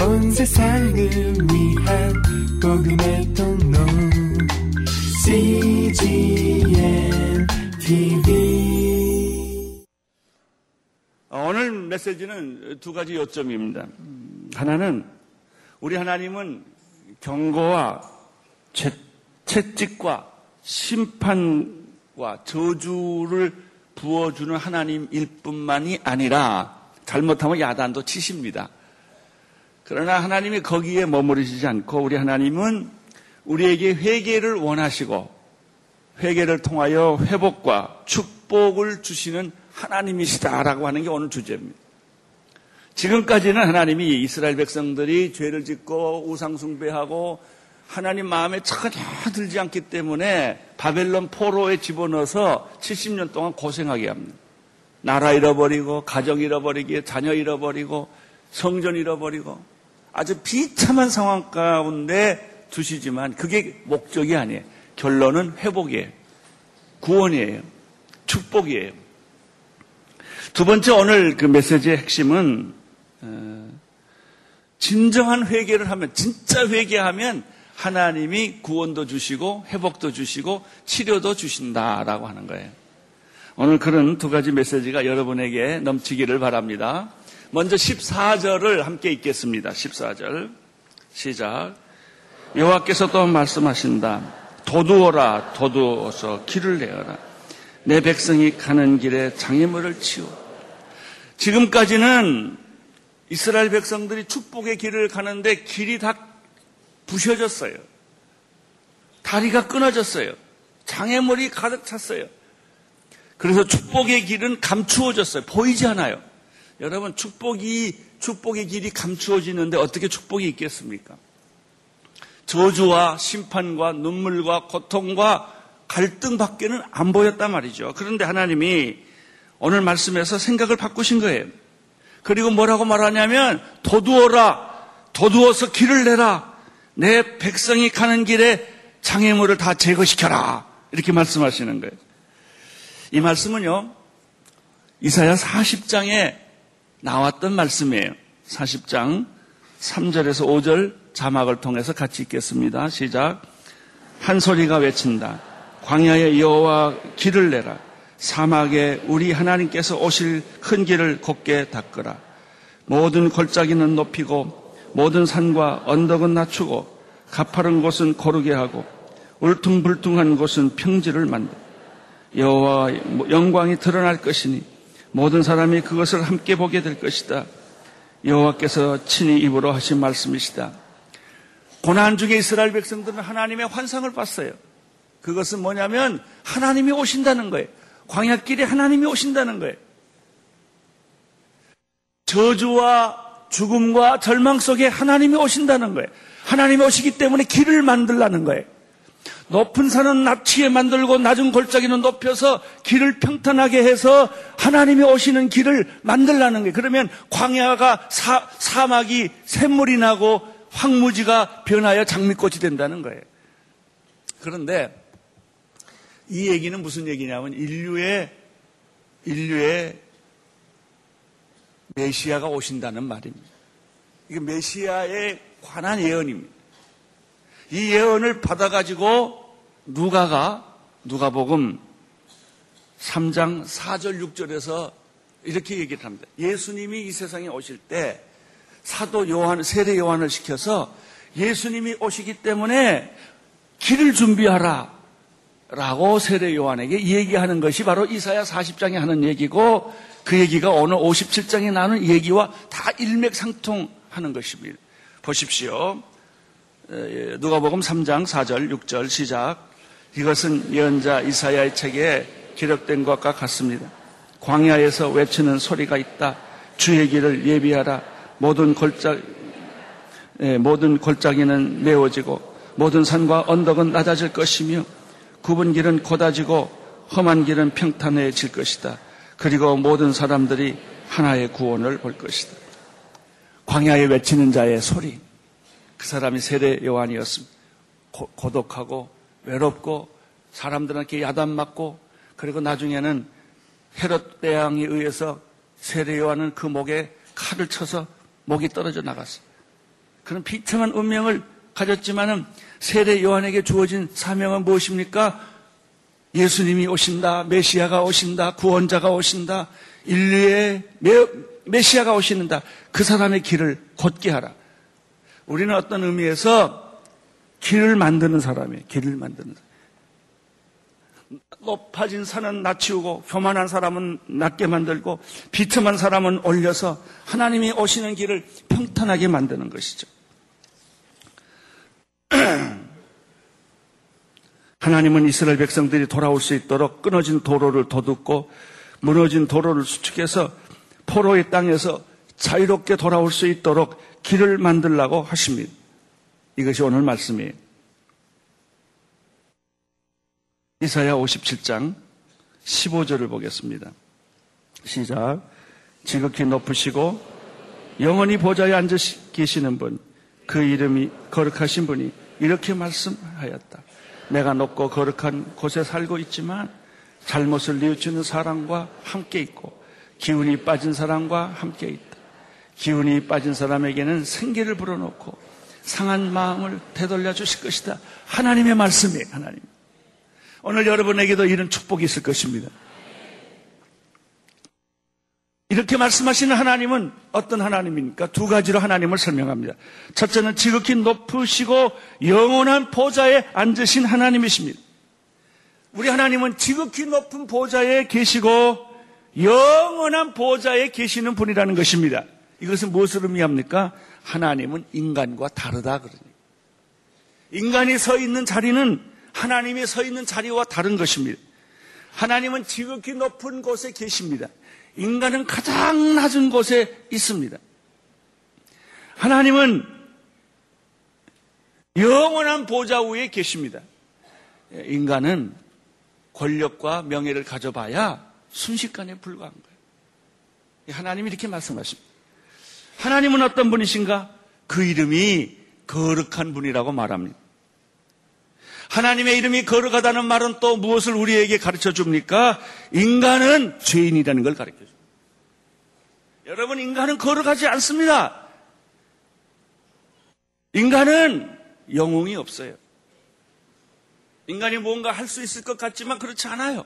온 세상을 위한 복음의 통로 CGM TV 오늘 메시지는 두 가지 요점입니다. 하나는 우리 하나님은 경고와 채, 채찍과 심판과 저주를 부어주는 하나님일 뿐만이 아니라 잘못하면 야단도 치십니다. 그러나 하나님이 거기에 머무르시지 않고 우리 하나님은 우리에게 회개를 원하시고 회개를 통하여 회복과 축복을 주시는 하나님이시다라고 하는 게 오늘 주제입니다. 지금까지는 하나님이 이스라엘 백성들이 죄를 짓고 우상숭배하고 하나님 마음에 전혀 들지 않기 때문에 바벨론 포로에 집어넣어서 70년 동안 고생하게 합니다. 나라 잃어버리고 가정 잃어버리기 자녀 잃어버리고 성전 잃어버리고 아주 비참한 상황 가운데 두시지만 그게 목적이 아니에요. 결론은 회복이에요. 구원이에요. 축복이에요. 두 번째 오늘 그 메시지의 핵심은 어, 진정한 회개를 하면 진짜 회개하면 하나님이 구원도 주시고 회복도 주시고 치료도 주신다라고 하는 거예요. 오늘 그런 두 가지 메시지가 여러분에게 넘치기를 바랍니다. 먼저 14절을 함께 읽겠습니다. 14절. 시작. 여호와께서 또 말씀하신다. 도두어라, 도두어서 길을 내어라. 내 백성이 가는 길에 장애물을 치워. 지금까지는 이스라엘 백성들이 축복의 길을 가는데 길이 다 부셔졌어요. 다리가 끊어졌어요. 장애물이 가득 찼어요. 그래서 축복의 길은 감추어졌어요. 보이지 않아요. 여러분, 축복이, 축복의 길이 감추어지는데 어떻게 축복이 있겠습니까? 저주와 심판과 눈물과 고통과 갈등 밖에는 안 보였단 말이죠. 그런데 하나님이 오늘 말씀에서 생각을 바꾸신 거예요. 그리고 뭐라고 말하냐면, 도두어라, 도두어서 길을 내라. 내 백성이 가는 길에 장애물을 다 제거시켜라. 이렇게 말씀하시는 거예요. 이 말씀은요, 이사야 40장에 나왔던 말씀이에요. 40장 3절에서 5절 자막을 통해서 같이 읽겠습니다. 시작. 한 소리가 외친다. 광야에 여호와 길을 내라. 사막에 우리 하나님께서 오실 큰 길을 곱게 닦으라. 모든 골짜기는 높이고 모든 산과 언덕은 낮추고 가파른 곳은 고르게 하고 울퉁불퉁한 곳은 평지를 만들. 여호와 영광이 드러날 것이니 모든 사람이 그것을 함께 보게 될 것이다. 여호와께서 친히 입으로 하신 말씀이시다. 고난 중에 이스라엘 백성들은 하나님의 환상을 봤어요. 그것은 뭐냐면 하나님이 오신다는 거예요. 광야길에 하나님이 오신다는 거예요. 저주와 죽음과 절망 속에 하나님이 오신다는 거예요. 하나님이 오시기 때문에 길을 만들라는 거예요. 높은 산은 납치에 만들고 낮은 골짜기는 높여서 길을 평탄하게 해서 하나님이 오시는 길을 만들라는 거예요. 그러면 광야가 사, 사막이 샘물이 나고 황무지가 변하여 장미꽃이 된다는 거예요. 그런데 이 얘기는 무슨 얘기냐면 인류의 인류의 메시아가 오신다는 말입니다. 이게 메시아에 관한 예언입니다. 이 예언을 받아가지고 누가가 누가복음 3장 4절 6절에서 이렇게 얘기를 합니다. 예수님이 이 세상에 오실 때 사도 요한 세례 요한을 시켜서 예수님이 오시기 때문에 길을 준비하라 라고 세례 요한에게 얘기하는 것이 바로 이사야 40장에 하는 얘기고 그 얘기가 오늘 57장에 나오는 얘기와 다 일맥상통하는 것입니다. 보십시오. 누가복음 3장 4절 6절 시작 이것은 예언자 이사야의 책에 기록된 것과 같습니다. 광야에서 외치는 소리가 있다. 주의 길을 예비하라. 모든 골짜 예, 모든 골짜기는 메워지고 모든 산과 언덕은 낮아질 것이며 굽은 길은 곧아지고 험한 길은 평탄해질 것이다. 그리고 모든 사람들이 하나의 구원을 볼 것이다. 광야에 외치는 자의 소리. 그 사람이 세례 요한이었습니다. 고, 고독하고 외롭고 사람들한테 야단 맞고 그리고 나중에는 헤롯 대왕에 의해서 세례 요한은 그 목에 칼을 쳐서 목이 떨어져 나갔어요. 그런 비참한 운명을 가졌지만은 세례 요한에게 주어진 사명은 무엇입니까? 예수님이 오신다, 메시아가 오신다, 구원자가 오신다, 인류의 메, 시아가 오시는다. 그 사람의 길을 곧게 하라. 우리는 어떤 의미에서 길을 만드는 사람이에요. 길을 만드는 사람. 높아진 산은 낮추고 교만한 사람은 낮게 만들고 비틈한 사람은 올려서 하나님이 오시는 길을 평탄하게 만드는 것이죠. 하나님은 이스라엘 백성들이 돌아올 수 있도록 끊어진 도로를 도둑고 무너진 도로를 수축해서 포로의 땅에서 자유롭게 돌아올 수 있도록 길을 만들라고 하십니다. 이것이 오늘 말씀이에요. 이사야 57장 15절을 보겠습니다. 시작. 지극히 높으시고 영원히 보좌에 앉아 계시는 분, 그 이름이 거룩하신 분이 이렇게 말씀하였다. 내가 높고 거룩한 곳에 살고 있지만 잘못을 뉘우치는 사람과 함께 있고 기운이 빠진 사람과 함께 있다. 기운이 빠진 사람에게는 생기를 불어넣고 상한 마음을 되돌려 주실 것이다. 하나님의 말씀이에요, 하나님. 오늘 여러분에게도 이런 축복이 있을 것입니다. 이렇게 말씀하시는 하나님은 어떤 하나님입니까? 두 가지로 하나님을 설명합니다. 첫째는 지극히 높으시고 영원한 보좌에 앉으신 하나님이십니다. 우리 하나님은 지극히 높은 보좌에 계시고 영원한 보좌에 계시는 분이라는 것입니다. 이것은 무엇을 의미합니까? 하나님은 인간과 다르다 그러니. 인간이 서 있는 자리는 하나님이 서 있는 자리와 다른 것입니다. 하나님은 지극히 높은 곳에 계십니다. 인간은 가장 낮은 곳에 있습니다. 하나님은 영원한 보좌 위에 계십니다. 인간은 권력과 명예를 가져봐야 순식간에 불과한 거예요. 하나님이 이렇게 말씀하십니다. 하나님은 어떤 분이신가? 그 이름이 거룩한 분이라고 말합니다. 하나님의 이름이 거룩하다는 말은 또 무엇을 우리에게 가르쳐 줍니까? 인간은 죄인이라는 걸 가르쳐 줍니다. 여러분, 인간은 거룩하지 않습니다. 인간은 영웅이 없어요. 인간이 뭔가 할 수 있을 것 같지만 그렇지 않아요.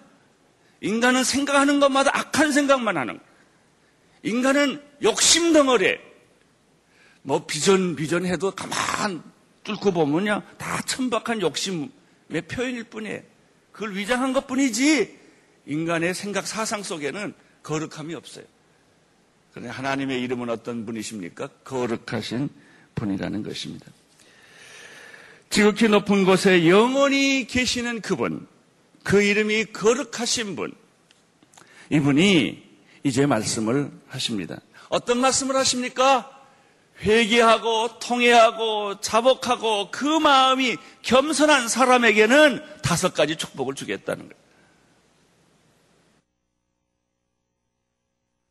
인간은 생각하는 것마다 악한 생각만 하는 거예요. 인간은 욕심 덩어리에 뭐 비전 비전 해도 가만 뚫고 보면요 다 천박한 욕심의 표현일 뿐이에요. 그걸 위장한 것뿐이지 인간의 생각 사상 속에는 거룩함이 없어요. 그런데 하나님의 이름은 어떤 분이십니까? 거룩하신 분이라는 것입니다. 지극히 높은 곳에 영원히 계시는 그분, 그 이름이 거룩하신 분, 이분이 이제 말씀을 하십니다. 어떤 말씀을 하십니까? 회개하고 통회하고 자복하고 그 마음이 겸손한 사람에게는 다섯 가지 축복을 주겠다는 거예요.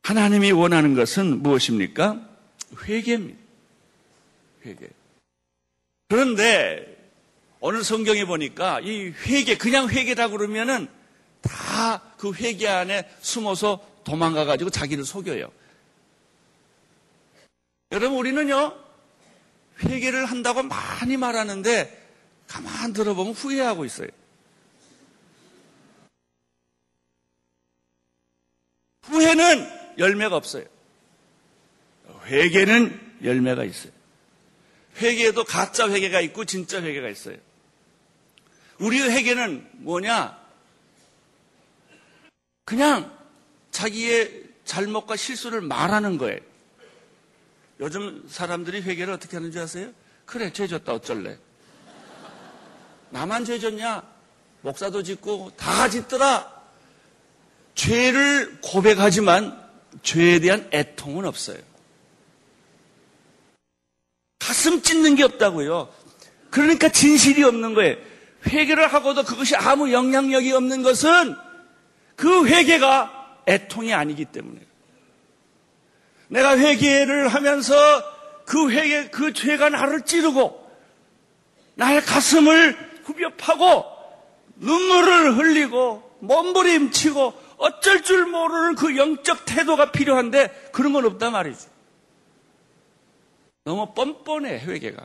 하나님이 원하는 것은 무엇입니까? 회개입니다. 회개. 그런데 오늘 성경에 보니까 이 회개, 그냥 회개라고 그러면은 다 그 회개 안에 숨어서 도망가 가지고 자기를 속여요. 여러분, 우리는요, 회개를 한다고 많이 말하는데 가만 들어보면 후회하고 있어요. 후회는 열매가 없어요. 회개는 열매가 있어요. 회개에도 가짜 회개가 있고 진짜 회개가 있어요. 우리의 회개는 뭐냐? 그냥 자기의 잘못과 실수를 말하는 거예요. 요즘 사람들이 회개를 어떻게 하는지 아세요? 그래, 죄 졌다, 어쩔래. 나만 죄 졌냐? 목사도 짓고 다 짓더라. 죄를 고백하지만 죄에 대한 애통은 없어요. 가슴 찢는 게 없다고요. 그러니까 진실이 없는 거예요. 회개를 하고도 그것이 아무 영향력이 없는 것은 그 회개가 애통이 아니기 때문에. 내가 회개를 하면서 그 회개, 그 죄가 나를 찌르고 나의 가슴을 후벼 파고 눈물을 흘리고 몸부림치고 어쩔 줄 모르는 그 영적 태도가 필요한데 그런 건 없단 말이죠. 너무 뻔뻔해, 회개가.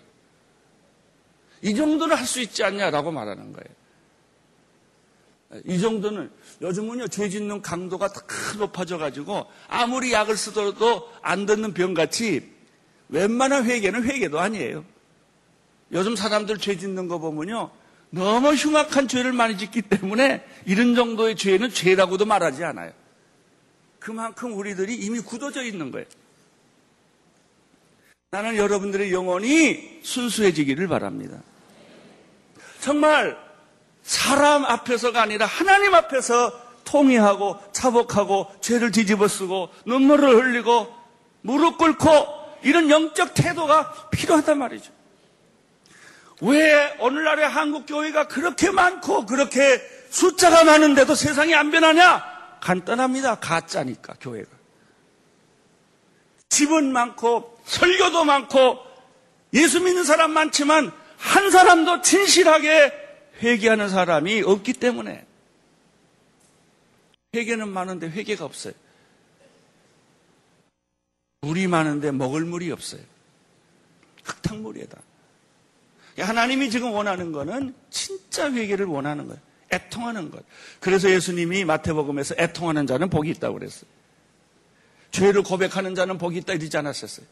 이 정도는 할 수 있지 않냐라고 말하는 거예요. 이 정도는 요즘은요 죄 짓는 강도가 다 높아져 가지고 아무리 약을 쓰더라도 안 듣는 병같이 웬만한 회개는 회개도 아니에요. 요즘 사람들 죄 짓는 거 보면요 너무 흉악한 죄를 많이 짓기 때문에 이런 정도의 죄는 죄라고도 말하지 않아요. 그만큼 우리들이 이미 굳어져 있는 거예요. 나는 여러분들의 영혼이 순수해지기를 바랍니다. 정말 사람 앞에서가 아니라 하나님 앞에서 통회하고 차복하고 죄를 뒤집어 쓰고 눈물을 흘리고 무릎 꿇고 이런 영적 태도가 필요하단 말이죠. 왜 오늘날의 한국 교회가 그렇게 많고 그렇게 숫자가 많은데도 세상이 안 변하냐? 간단합니다. 가짜니까 교회가. 집은 많고 설교도 많고 예수 믿는 사람 많지만 한 사람도 진실하게 회개하는 사람이 없기 때문에 회개는 많은데 회개가 없어요. 물이 많은데 먹을 물이 없어요. 흙탕물이다. 하나님이 지금 원하는 거는 진짜 회개를 원하는 거예요. 애통하는 것. 그래서 예수님이 마태복음에서 애통하는 자는 복이 있다고 그랬어요. 죄를 고백하는 자는 복이 있다 이러지 않았었어요.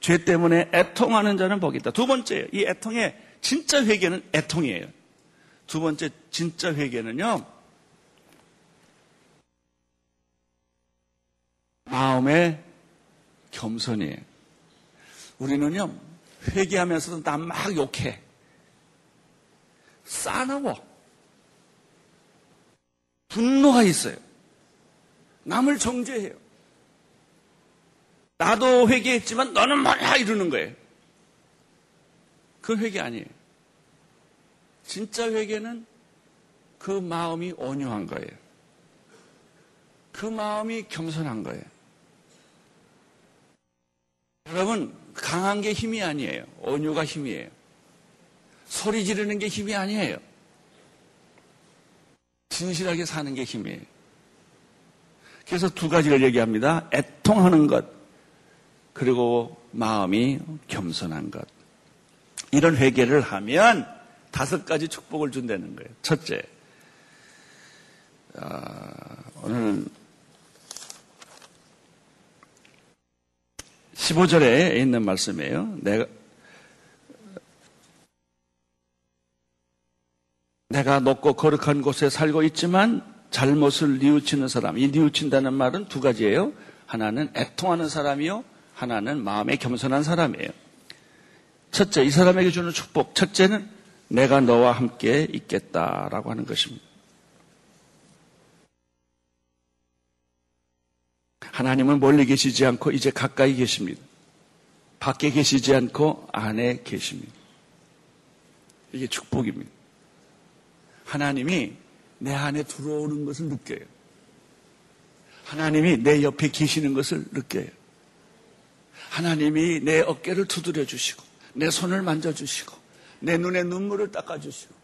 죄 때문에 애통하는 자는 복이 있다. 두 번째, 이 애통의 진짜 회개는 애통이에요. 두 번째 진짜 회개는요. 마음의 겸손이에요. 우리는요. 회개하면서도 남막 욕해. 싸나워. 분노가 있어요. 남을 정죄해요. 나도 회개했지만 너는 뭐냐 이러는 거예요. 그 회개 아니에요. 진짜 회개는 그 마음이 온유한 거예요. 그 마음이 겸손한 거예요. 여러분, 강한 게 힘이 아니에요. 온유가 힘이에요. 소리 지르는 게 힘이 아니에요. 진실하게 사는 게 힘이에요. 그래서 두 가지를 얘기합니다. 애통하는 것, 그리고 마음이 겸손한 것. 이런 회개를 하면 다섯 가지 축복을 준다는 거예요. 첫째, 아, 오늘은 15절에 있는 말씀이에요. 내가, 내가 높고 거룩한 곳에 살고 있지만 잘못을 뉘우치는 사람. 이 뉘우친다는 말은 두 가지예요. 하나는 애통하는 사람이요. 하나는 마음에 겸손한 사람이에요. 첫째, 이 사람에게 주는 축복. 첫째는 내가 너와 함께 있겠다라고 하는 것입니다. 하나님은 멀리 계시지 않고 이제 가까이 계십니다. 밖에 계시지 않고 안에 계십니다. 이게 축복입니다. 하나님이 내 안에 들어오는 것을 느껴요. 하나님이 내 옆에 계시는 것을 느껴요. 하나님이 내 어깨를 두드려 주시고, 내 손을 만져 주시고, 내 눈에 눈물을 닦아주시고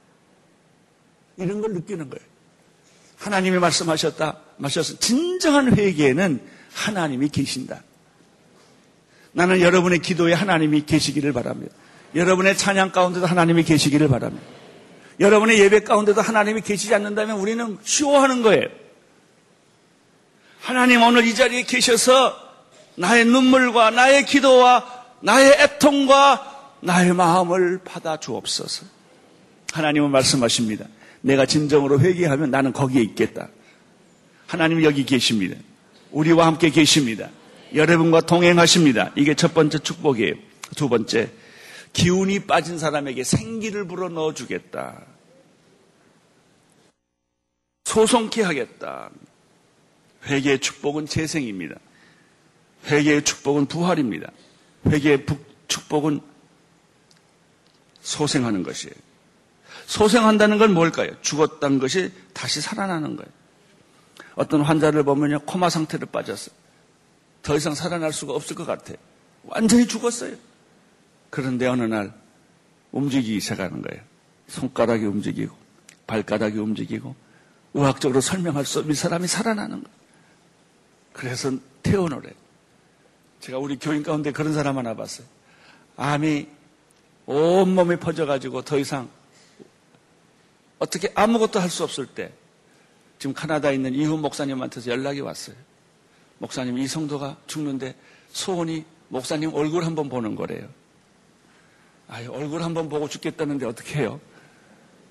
이런 걸 느끼는 거예요. 하나님이 말씀하셨다. 마셔서 진정한 회개에는 하나님이 계신다. 나는 여러분의 기도에 하나님이 계시기를 바랍니다. 여러분의 찬양 가운데도 하나님이 계시기를 바랍니다. 여러분의 예배 가운데도 하나님이 계시지 않는다면 우리는 쉬워하는 거예요. 하나님 오늘 이 자리에 계셔서 나의 눈물과 나의 기도와 나의 애통과 나의 마음을 받아 주옵소서. 하나님은 말씀하십니다. 내가 진정으로 회개하면 나는 거기에 있겠다. 하나님 여기 계십니다. 우리와 함께 계십니다. 여러분과 동행하십니다. 이게 첫 번째 축복이에요. 두 번째, 기운이 빠진 사람에게 생기를 불어 넣어 주겠다. 소송케 하겠다. 회개의 축복은 재생입니다. 회개의 축복은 부활입니다. 회개의 축복은 소생하는 것이에요. 소생한다는 건 뭘까요? 죽었다는 것이 다시 살아나는 거예요. 어떤 환자를 보면요, 코마 상태로 빠졌어요. 더 이상 살아날 수가 없을 것 같아요. 완전히 죽었어요. 그런데 어느 날 움직이기 시작하는 거예요. 손가락이 움직이고, 발가락이 움직이고, 의학적으로 설명할 수 없는 사람이 살아나는 거예요. 그래서 태어노래. 제가 우리 교인 가운데 그런 사람 하나 봤어요. 암이 온몸에 퍼져가지고 더 이상 어떻게 아무것도 할 수 없을 때 지금 카나다에 있는 이후 목사님한테서 연락이 왔어요. 목사님 이 성도가 죽는데 소원이 목사님 얼굴 한번 보는 거래요. 아유 얼굴 한번 보고 죽겠다는데 어떻게 해요?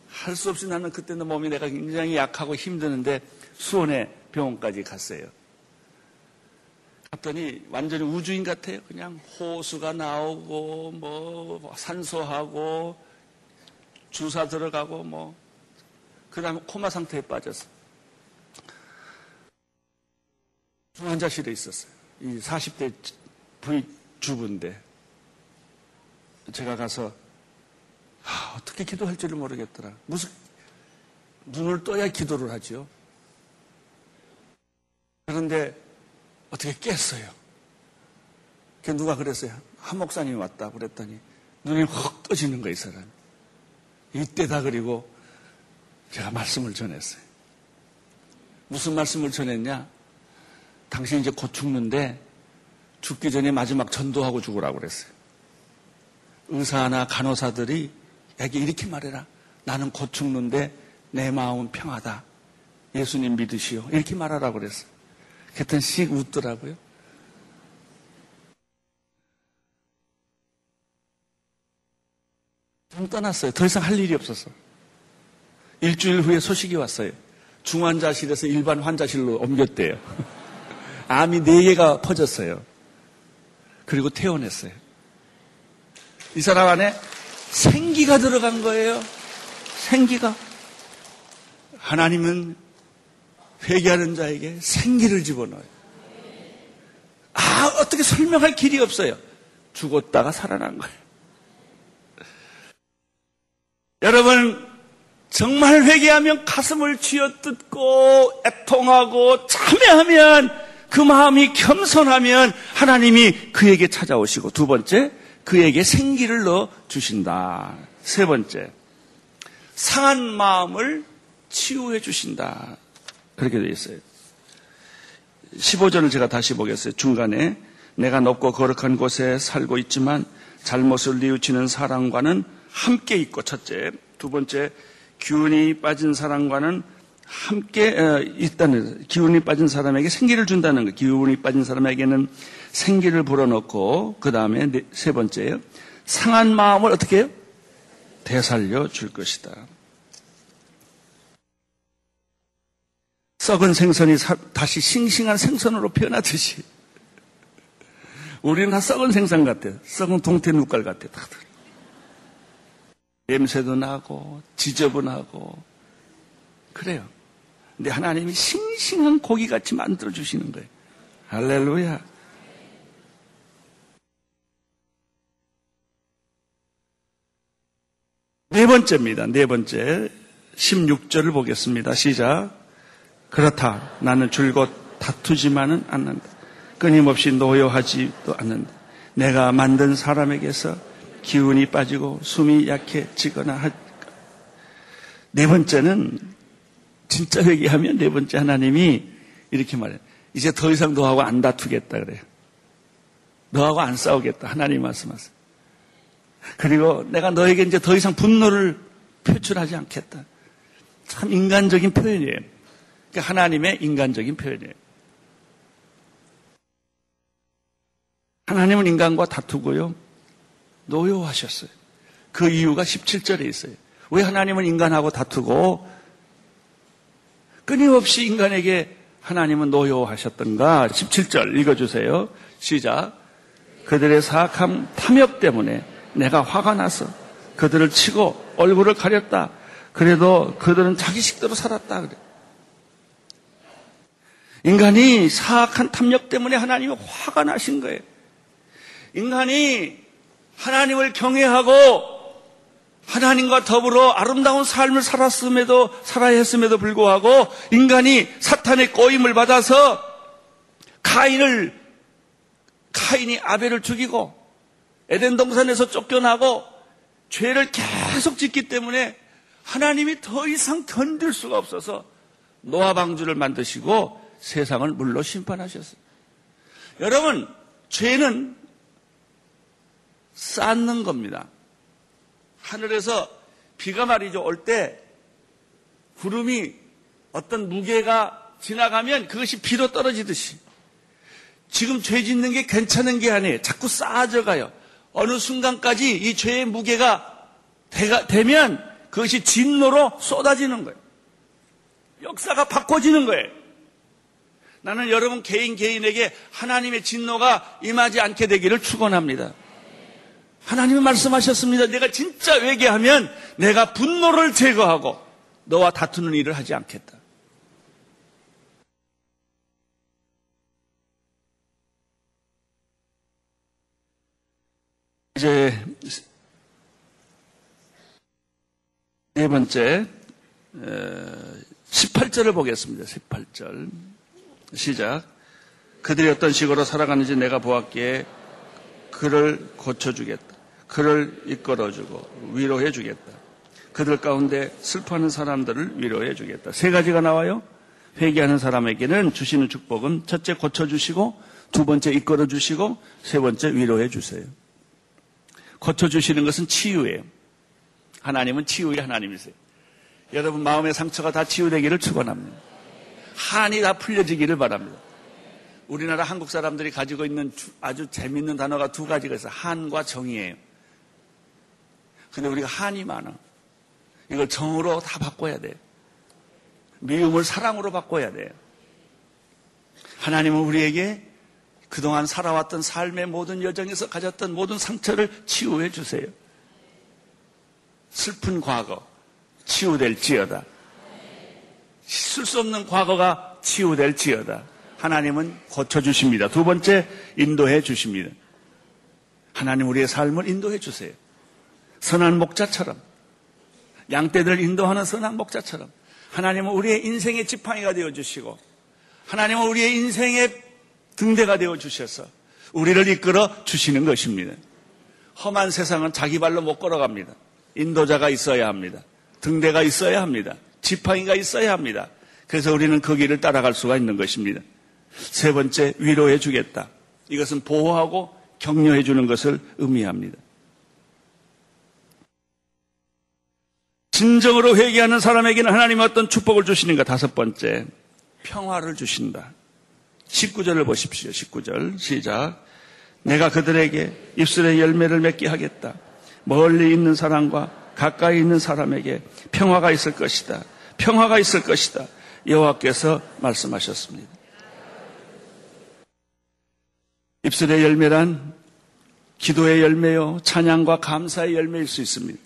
할 수 없이 나는 그때는 몸이 내가 굉장히 약하고 힘드는데 수원에 병원까지 갔어요. 갔더니 완전히 우주인 같아요. 그냥 호수가 나오고 뭐 산소하고 주사 들어가고 뭐 그다음에 코마 상태에 빠졌어. 중환자실에 있었어요. 이 40대 부의 주부인데 제가 가서 아, 어떻게 기도할 줄을 모르겠더라. 무슨 눈을 떠야 기도를 하죠. 그런데 어떻게 깼어요. 그 누가 그랬어요. 한 목사님이 왔다 그랬더니 눈이 확 떠지는 거예요, 이 사람. 이때다 그리고 제가 말씀을 전했어요. 무슨 말씀을 전했냐? 당신 이제 곧 죽는데 죽기 전에 마지막 전도하고 죽으라고 그랬어요. 의사나 간호사들이 에게 이렇게 말해라. 나는 곧 죽는데 내 마음은 평하다. 예수님 믿으시오. 이렇게 말하라고 그랬어요. 그랬더니 씩 웃더라고요. 좀 떠났어요. 더 이상 할 일이 없었어. 일주일 후에 소식이 왔어요. 중환자실에서 일반 환자실로 옮겼대요. 암이 네 개가 퍼졌어요. 그리고 퇴원했어요. 이 사람 안에 생기가 들어간 거예요. 생기가. 하나님은 회개하는 자에게 생기를 집어넣어요. 아, 어떻게 설명할 길이 없어요. 죽었다가 살아난 거예요. 여러분, 정말 회개하면 가슴을 쥐어뜯고 애통하고 참회하면 그 마음이 겸손하면 하나님이 그에게 찾아오시고 두 번째, 그에게 생기를 넣어 주신다. 세 번째, 상한 마음을 치유해 주신다. 그렇게 되어 있어요. 15절을 제가 다시 보겠어요. 중간에 내가 높고 거룩한 곳에 살고 있지만 잘못을 뉘우치는 사람과는 함께 있고 첫째, 두 번째 기운이 빠진 사람과는 함께 어, 있다는 기운이 빠진 사람에게 생기를 준다는 거. 기운이 빠진 사람에게는 생기를 불어넣고 그 다음에 네, 세 번째요. 상한 마음을 어떻게 해요? 되살려 줄 것이다. 썩은 생선이 다시 싱싱한 생선으로 변하듯이 우리는 다 썩은 생선 같아요. 썩은 동태 눈깔 같아요. 다들. 냄새도 나고 지저분하고 그래요. 근데 하나님이 싱싱한 고기같이 만들어 주시는 거예요. 할렐루야. 네 번째입니다. 네 번째. 16절을 보겠습니다. 시작. 그렇다. 나는 줄곧 다투지만은 않는다. 끊임없이 노여하지도 않는다. 내가 만든 사람에게서 기운이 빠지고 숨이 약해지거나 할. 네 번째는 진짜 회개하면 네 번째 하나님이 이렇게 말해요. 이제 더 이상 너하고 안 다투겠다 그래요. 너하고 안 싸우겠다. 하나님 말씀하세요. 그리고 내가 너에게 이제 더 이상 분노를 표출하지 않겠다. 참 인간적인 표현이에요. 그러니까 하나님의 인간적인 표현이에요. 하나님은 인간과 다투고요. 노여하셨어요. 그 이유가 17절에 있어요. 왜 하나님은 인간하고 다투고 끊임없이 인간에게 하나님은 노여하셨던가? 17절 읽어주세요. 시작. 그들의 사악함 탐욕 때문에 내가 화가 나서 그들을 치고 얼굴을 가렸다. 그래도 그들은 자기 식대로 살았다. 그래. 인간이 사악한 탐욕 때문에 하나님이 화가 나신 거예요. 인간이 하나님을 경외하고 하나님과 더불어 아름다운 삶을 살았음에도 살아야 했음에도 불구하고 인간이 사탄의 꼬임을 받아서 카인을 카인이 아벨을 죽이고 에덴 동산에서 쫓겨나고 죄를 계속 짓기 때문에 하나님이 더 이상 견딜 수가 없어서 노아 방주를 만드시고 세상을 물로 심판하셨어요. 여러분, 죄는 쌓는 겁니다. 하늘에서 비가 말이죠. 올 때 구름이 어떤 무게가 지나가면 그것이 비로 떨어지듯이 지금 죄 짓는 게 괜찮은 게 아니에요. 자꾸 쌓아져 가요. 어느 순간까지 이 죄의 무게가 되가, 되면 그것이 진노로 쏟아지는 거예요. 역사가 바꿔지는 거예요. 나는 여러분 개인 개인에게 하나님의 진노가 임하지 않게 되기를 축원합니다. 하나님이 말씀하셨습니다. 내가 진짜 회개하면 내가 분노를 제거하고 너와 다투는 일을 하지 않겠다. 이제 네 번째 18절을 보겠습니다. 18절 시작. 그들이 어떤 식으로 살아가는지 내가 보았기에 그를 고쳐주겠다. 그를 이끌어주고 위로해주겠다. 그들 가운데 슬퍼하는 사람들을 위로해주겠다. 세 가지가 나와요. 회개하는 사람에게는 주시는 축복은 첫째 고쳐주시고 두 번째 이끌어주시고 세 번째 위로해주세요. 고쳐주시는 것은 치유예요. 하나님은 치유의 하나님이세요. 여러분 마음의 상처가 다 치유되기를 축원합니다. 한이 다 풀려지기를 바랍니다. 우리나라 한국 사람들이 가지고 있는 아주 재밌는 단어가 두 가지가 있어요. 한과 정이에요. 근데 우리가 한이 많아. 이걸 정으로 다 바꿔야 돼요. 미움을 사랑으로 바꿔야 돼요. 하나님은 우리에게 그동안 살아왔던 삶의 모든 여정에서 가졌던 모든 상처를 치유해 주세요. 슬픈 과거, 치유될지어다. 씻을 수 없는 과거가 치유될지어다. 하나님은 고쳐주십니다. 두 번째, 인도해 주십니다. 하나님 우리의 삶을 인도해 주세요. 선한 목자처럼, 양떼들 인도하는 선한 목자처럼, 하나님은 우리의 인생의 지팡이가 되어 주시고, 하나님은 우리의 인생의 등대가 되어 주셔서 우리를 이끌어 주시는 것입니다. 험한 세상은 자기 발로 못 걸어갑니다. 인도자가 있어야 합니다. 등대가 있어야 합니다. 지팡이가 있어야 합니다. 그래서 우리는 그 길을 따라갈 수가 있는 것입니다. 세 번째, 위로해 주겠다. 이것은 보호하고 격려해 주는 것을 의미합니다. 진정으로 회개하는 사람에게는 하나님은 어떤 축복을 주시는 가? 다섯 번째, 평화를 주신다. 19절을 보십시오. 19절. 시작. 내가 그들에게 입술의 열매를 맺게 하겠다. 멀리 있는 사람과 가까이 있는 사람에게 평화가 있을 것이다. 평화가 있을 것이다. 여호와께서 말씀하셨습니다. 입술의 열매란 기도의 열매요, 찬양과 감사의 열매일 수 있습니다.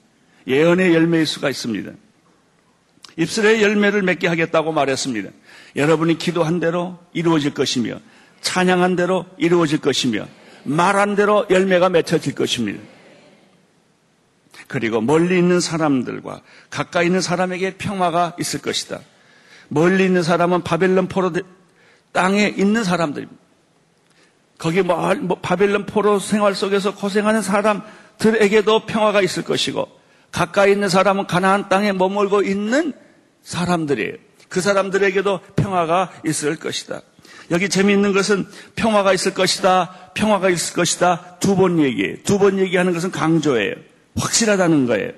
예언의 열매일 수가 있습니다. 입술의 열매를 맺게 하겠다고 말했습니다. 여러분이 기도한 대로 이루어질 것이며, 찬양한 대로 이루어질 것이며, 말한 대로 열매가 맺혀질 것입니다. 그리고 멀리 있는 사람들과 가까이 있는 사람에게 평화가 있을 것이다. 멀리 있는 사람은 바벨론 포로 땅에 있는 사람들입니다. 거기 바벨론 포로 생활 속에서 고생하는 사람들에게도 평화가 있을 것이고 가까이 있는 사람은 가나안 땅에 머물고 있는 사람들이에요. 그 사람들에게도 평화가 있을 것이다. 여기 재미있는 것은 평화가 있을 것이다. 평화가 있을 것이다. 두 번 얘기해요. 두번 얘기하는 것은 강조예요. 확실하다는 거예요.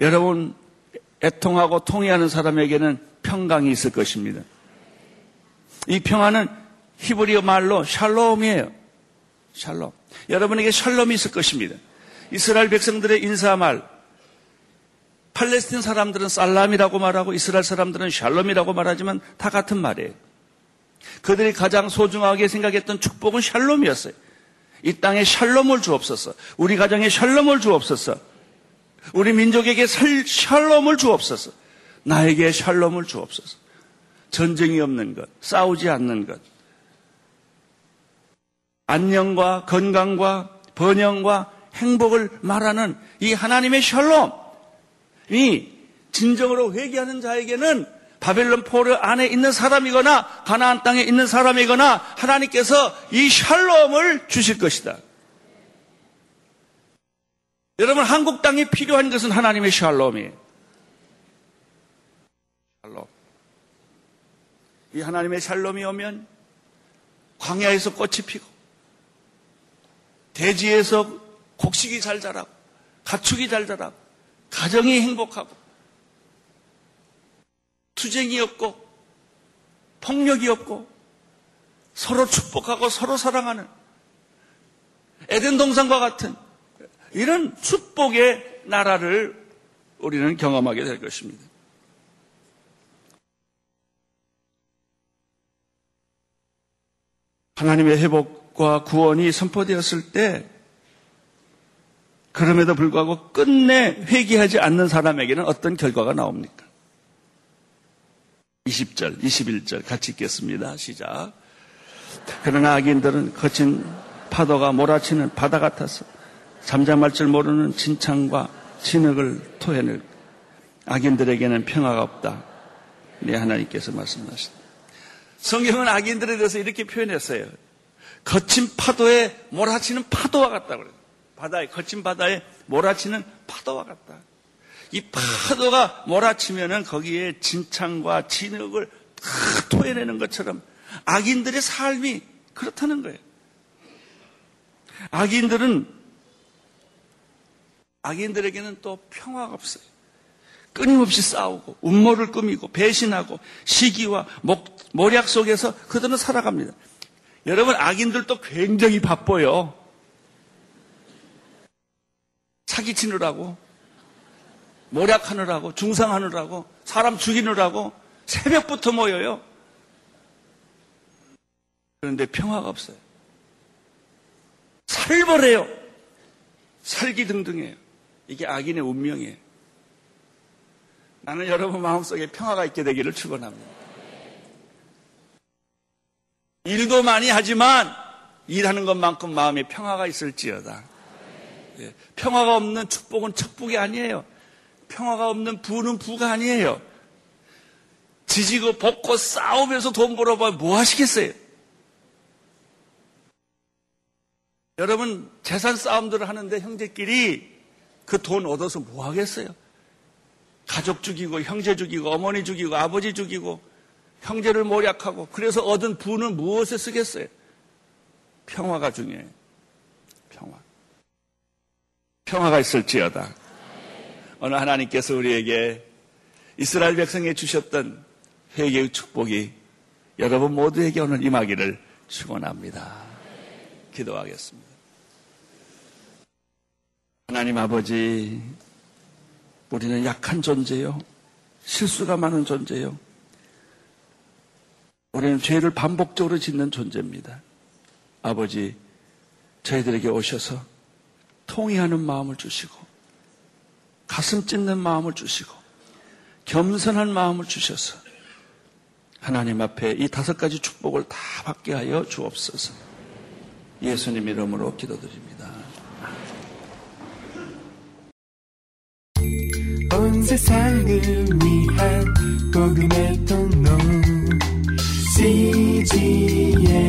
여러분, 애통하고 통해하는 사람에게는 평강이 있을 것입니다. 이 평화는 히브리어 말로 샬롬이에요. 샬롬. 여러분에게 샬롬이 있을 것입니다. 이스라엘 백성들의 인사말, 팔레스틴 사람들은 살람이라고 말하고 이스라엘 사람들은 샬롬이라고 말하지만 다 같은 말이에요. 그들이 가장 소중하게 생각했던 축복은 샬롬이었어요. 이 땅에 샬롬을 주옵소서. 우리 가정에 샬롬을 주옵소서. 우리 민족에게 샬롬을 주옵소서. 나에게 샬롬을 주옵소서. 전쟁이 없는 것, 싸우지 않는 것, 안녕과 건강과 번영과 행복을 말하는 이 하나님의 샬롬이 진정으로 회개하는 자에게는 바벨론 포르 안에 있는 사람이거나 가나안 땅에 있는 사람이거나 하나님께서 이 샬롬을 주실 것이다. 여러분 한국 땅에 필요한 것은 하나님의 샬롬이에요. 샬롬. 이 하나님의 샬롬이 오면 광야에서 꽃이 피고 대지에서 곡식이 잘 자라고, 가축이 잘 자라고, 가정이 행복하고, 투쟁이 없고, 폭력이 없고, 서로 축복하고 서로 사랑하는 에덴 동산과 같은 이런 축복의 나라를 우리는 경험하게 될 것입니다. 하나님의 회복과 구원이 선포되었을 때 그럼에도 불구하고 끝내 회개하지 않는 사람에게는 어떤 결과가 나옵니까? 20절, 21절 같이 읽겠습니다. 시작. 그러나 악인들은 거친 파도가 몰아치는 바다 같아서 잠잠할 줄 모르는 진창과 진흙을 토해낼 악인들에게는 평화가 없다. 네 하나님께서 말씀하셨다. 성경은 악인들에 대해서 이렇게 표현했어요. 거친 파도에 몰아치는 파도와 같다. 바다에 거친 바다에 몰아치는 파도와 같다. 이 파도가 몰아치면은 거기에 진창과 진흙을 다 토해내는 것처럼 악인들의 삶이 그렇다는 거예요. 악인들은 악인들에게는 또 평화가 없어요. 끊임없이 싸우고 음모를 꾸미고 배신하고 시기와 목, 모략 속에서 그들은 살아갑니다. 여러분 악인들도 굉장히 바빠요. 사기치느라고 모략하느라고 중상하느라고 사람 죽이느라고 새벽부터 모여요. 그런데 평화가 없어요. 살벌해요. 살기 등등해요. 이게 악인의 운명이에요. 나는 여러분 마음속에 평화가 있게 되기를 축원합니다. 일도 많이 하지만 일하는 것만큼 마음에 평화가 있을지어다. 예, 평화가 없는 축복은 축복이 아니에요. 평화가 없는 부는 부가 아니에요. 지지고 볶고 싸우면서 돈 벌어봐 뭐 하시겠어요? 여러분 재산 싸움들을 하는데 형제끼리 그 돈 얻어서 뭐 하겠어요? 가족 죽이고 형제 죽이고 어머니 죽이고 아버지 죽이고 형제를 모략하고 그래서 얻은 부는 무엇에 쓰겠어요? 평화가 중요해요. 평화. 평화가 있을지어다. 어느 하나님께서 우리에게 이스라엘 백성에 주셨던 회개의 축복이 여러분 모두에게 오늘 임하기를 축원합니다. 기도하겠습니다. 하나님 아버지, 우리는 약한 존재요. 실수가 많은 존재요. 우리는 죄를 반복적으로 짓는 존재입니다. 아버지, 저희들에게 오셔서 통의하는 마음을 주시고, 가슴 찢는 마음을 주시고, 겸손한 마음을 주셔서, 하나님 앞에 이 다섯 가지 축복을 다 받게 하여 주옵소서. 예수님 이름으로 기도드립니다. 온 세상을 위한 복음의 통로 CGM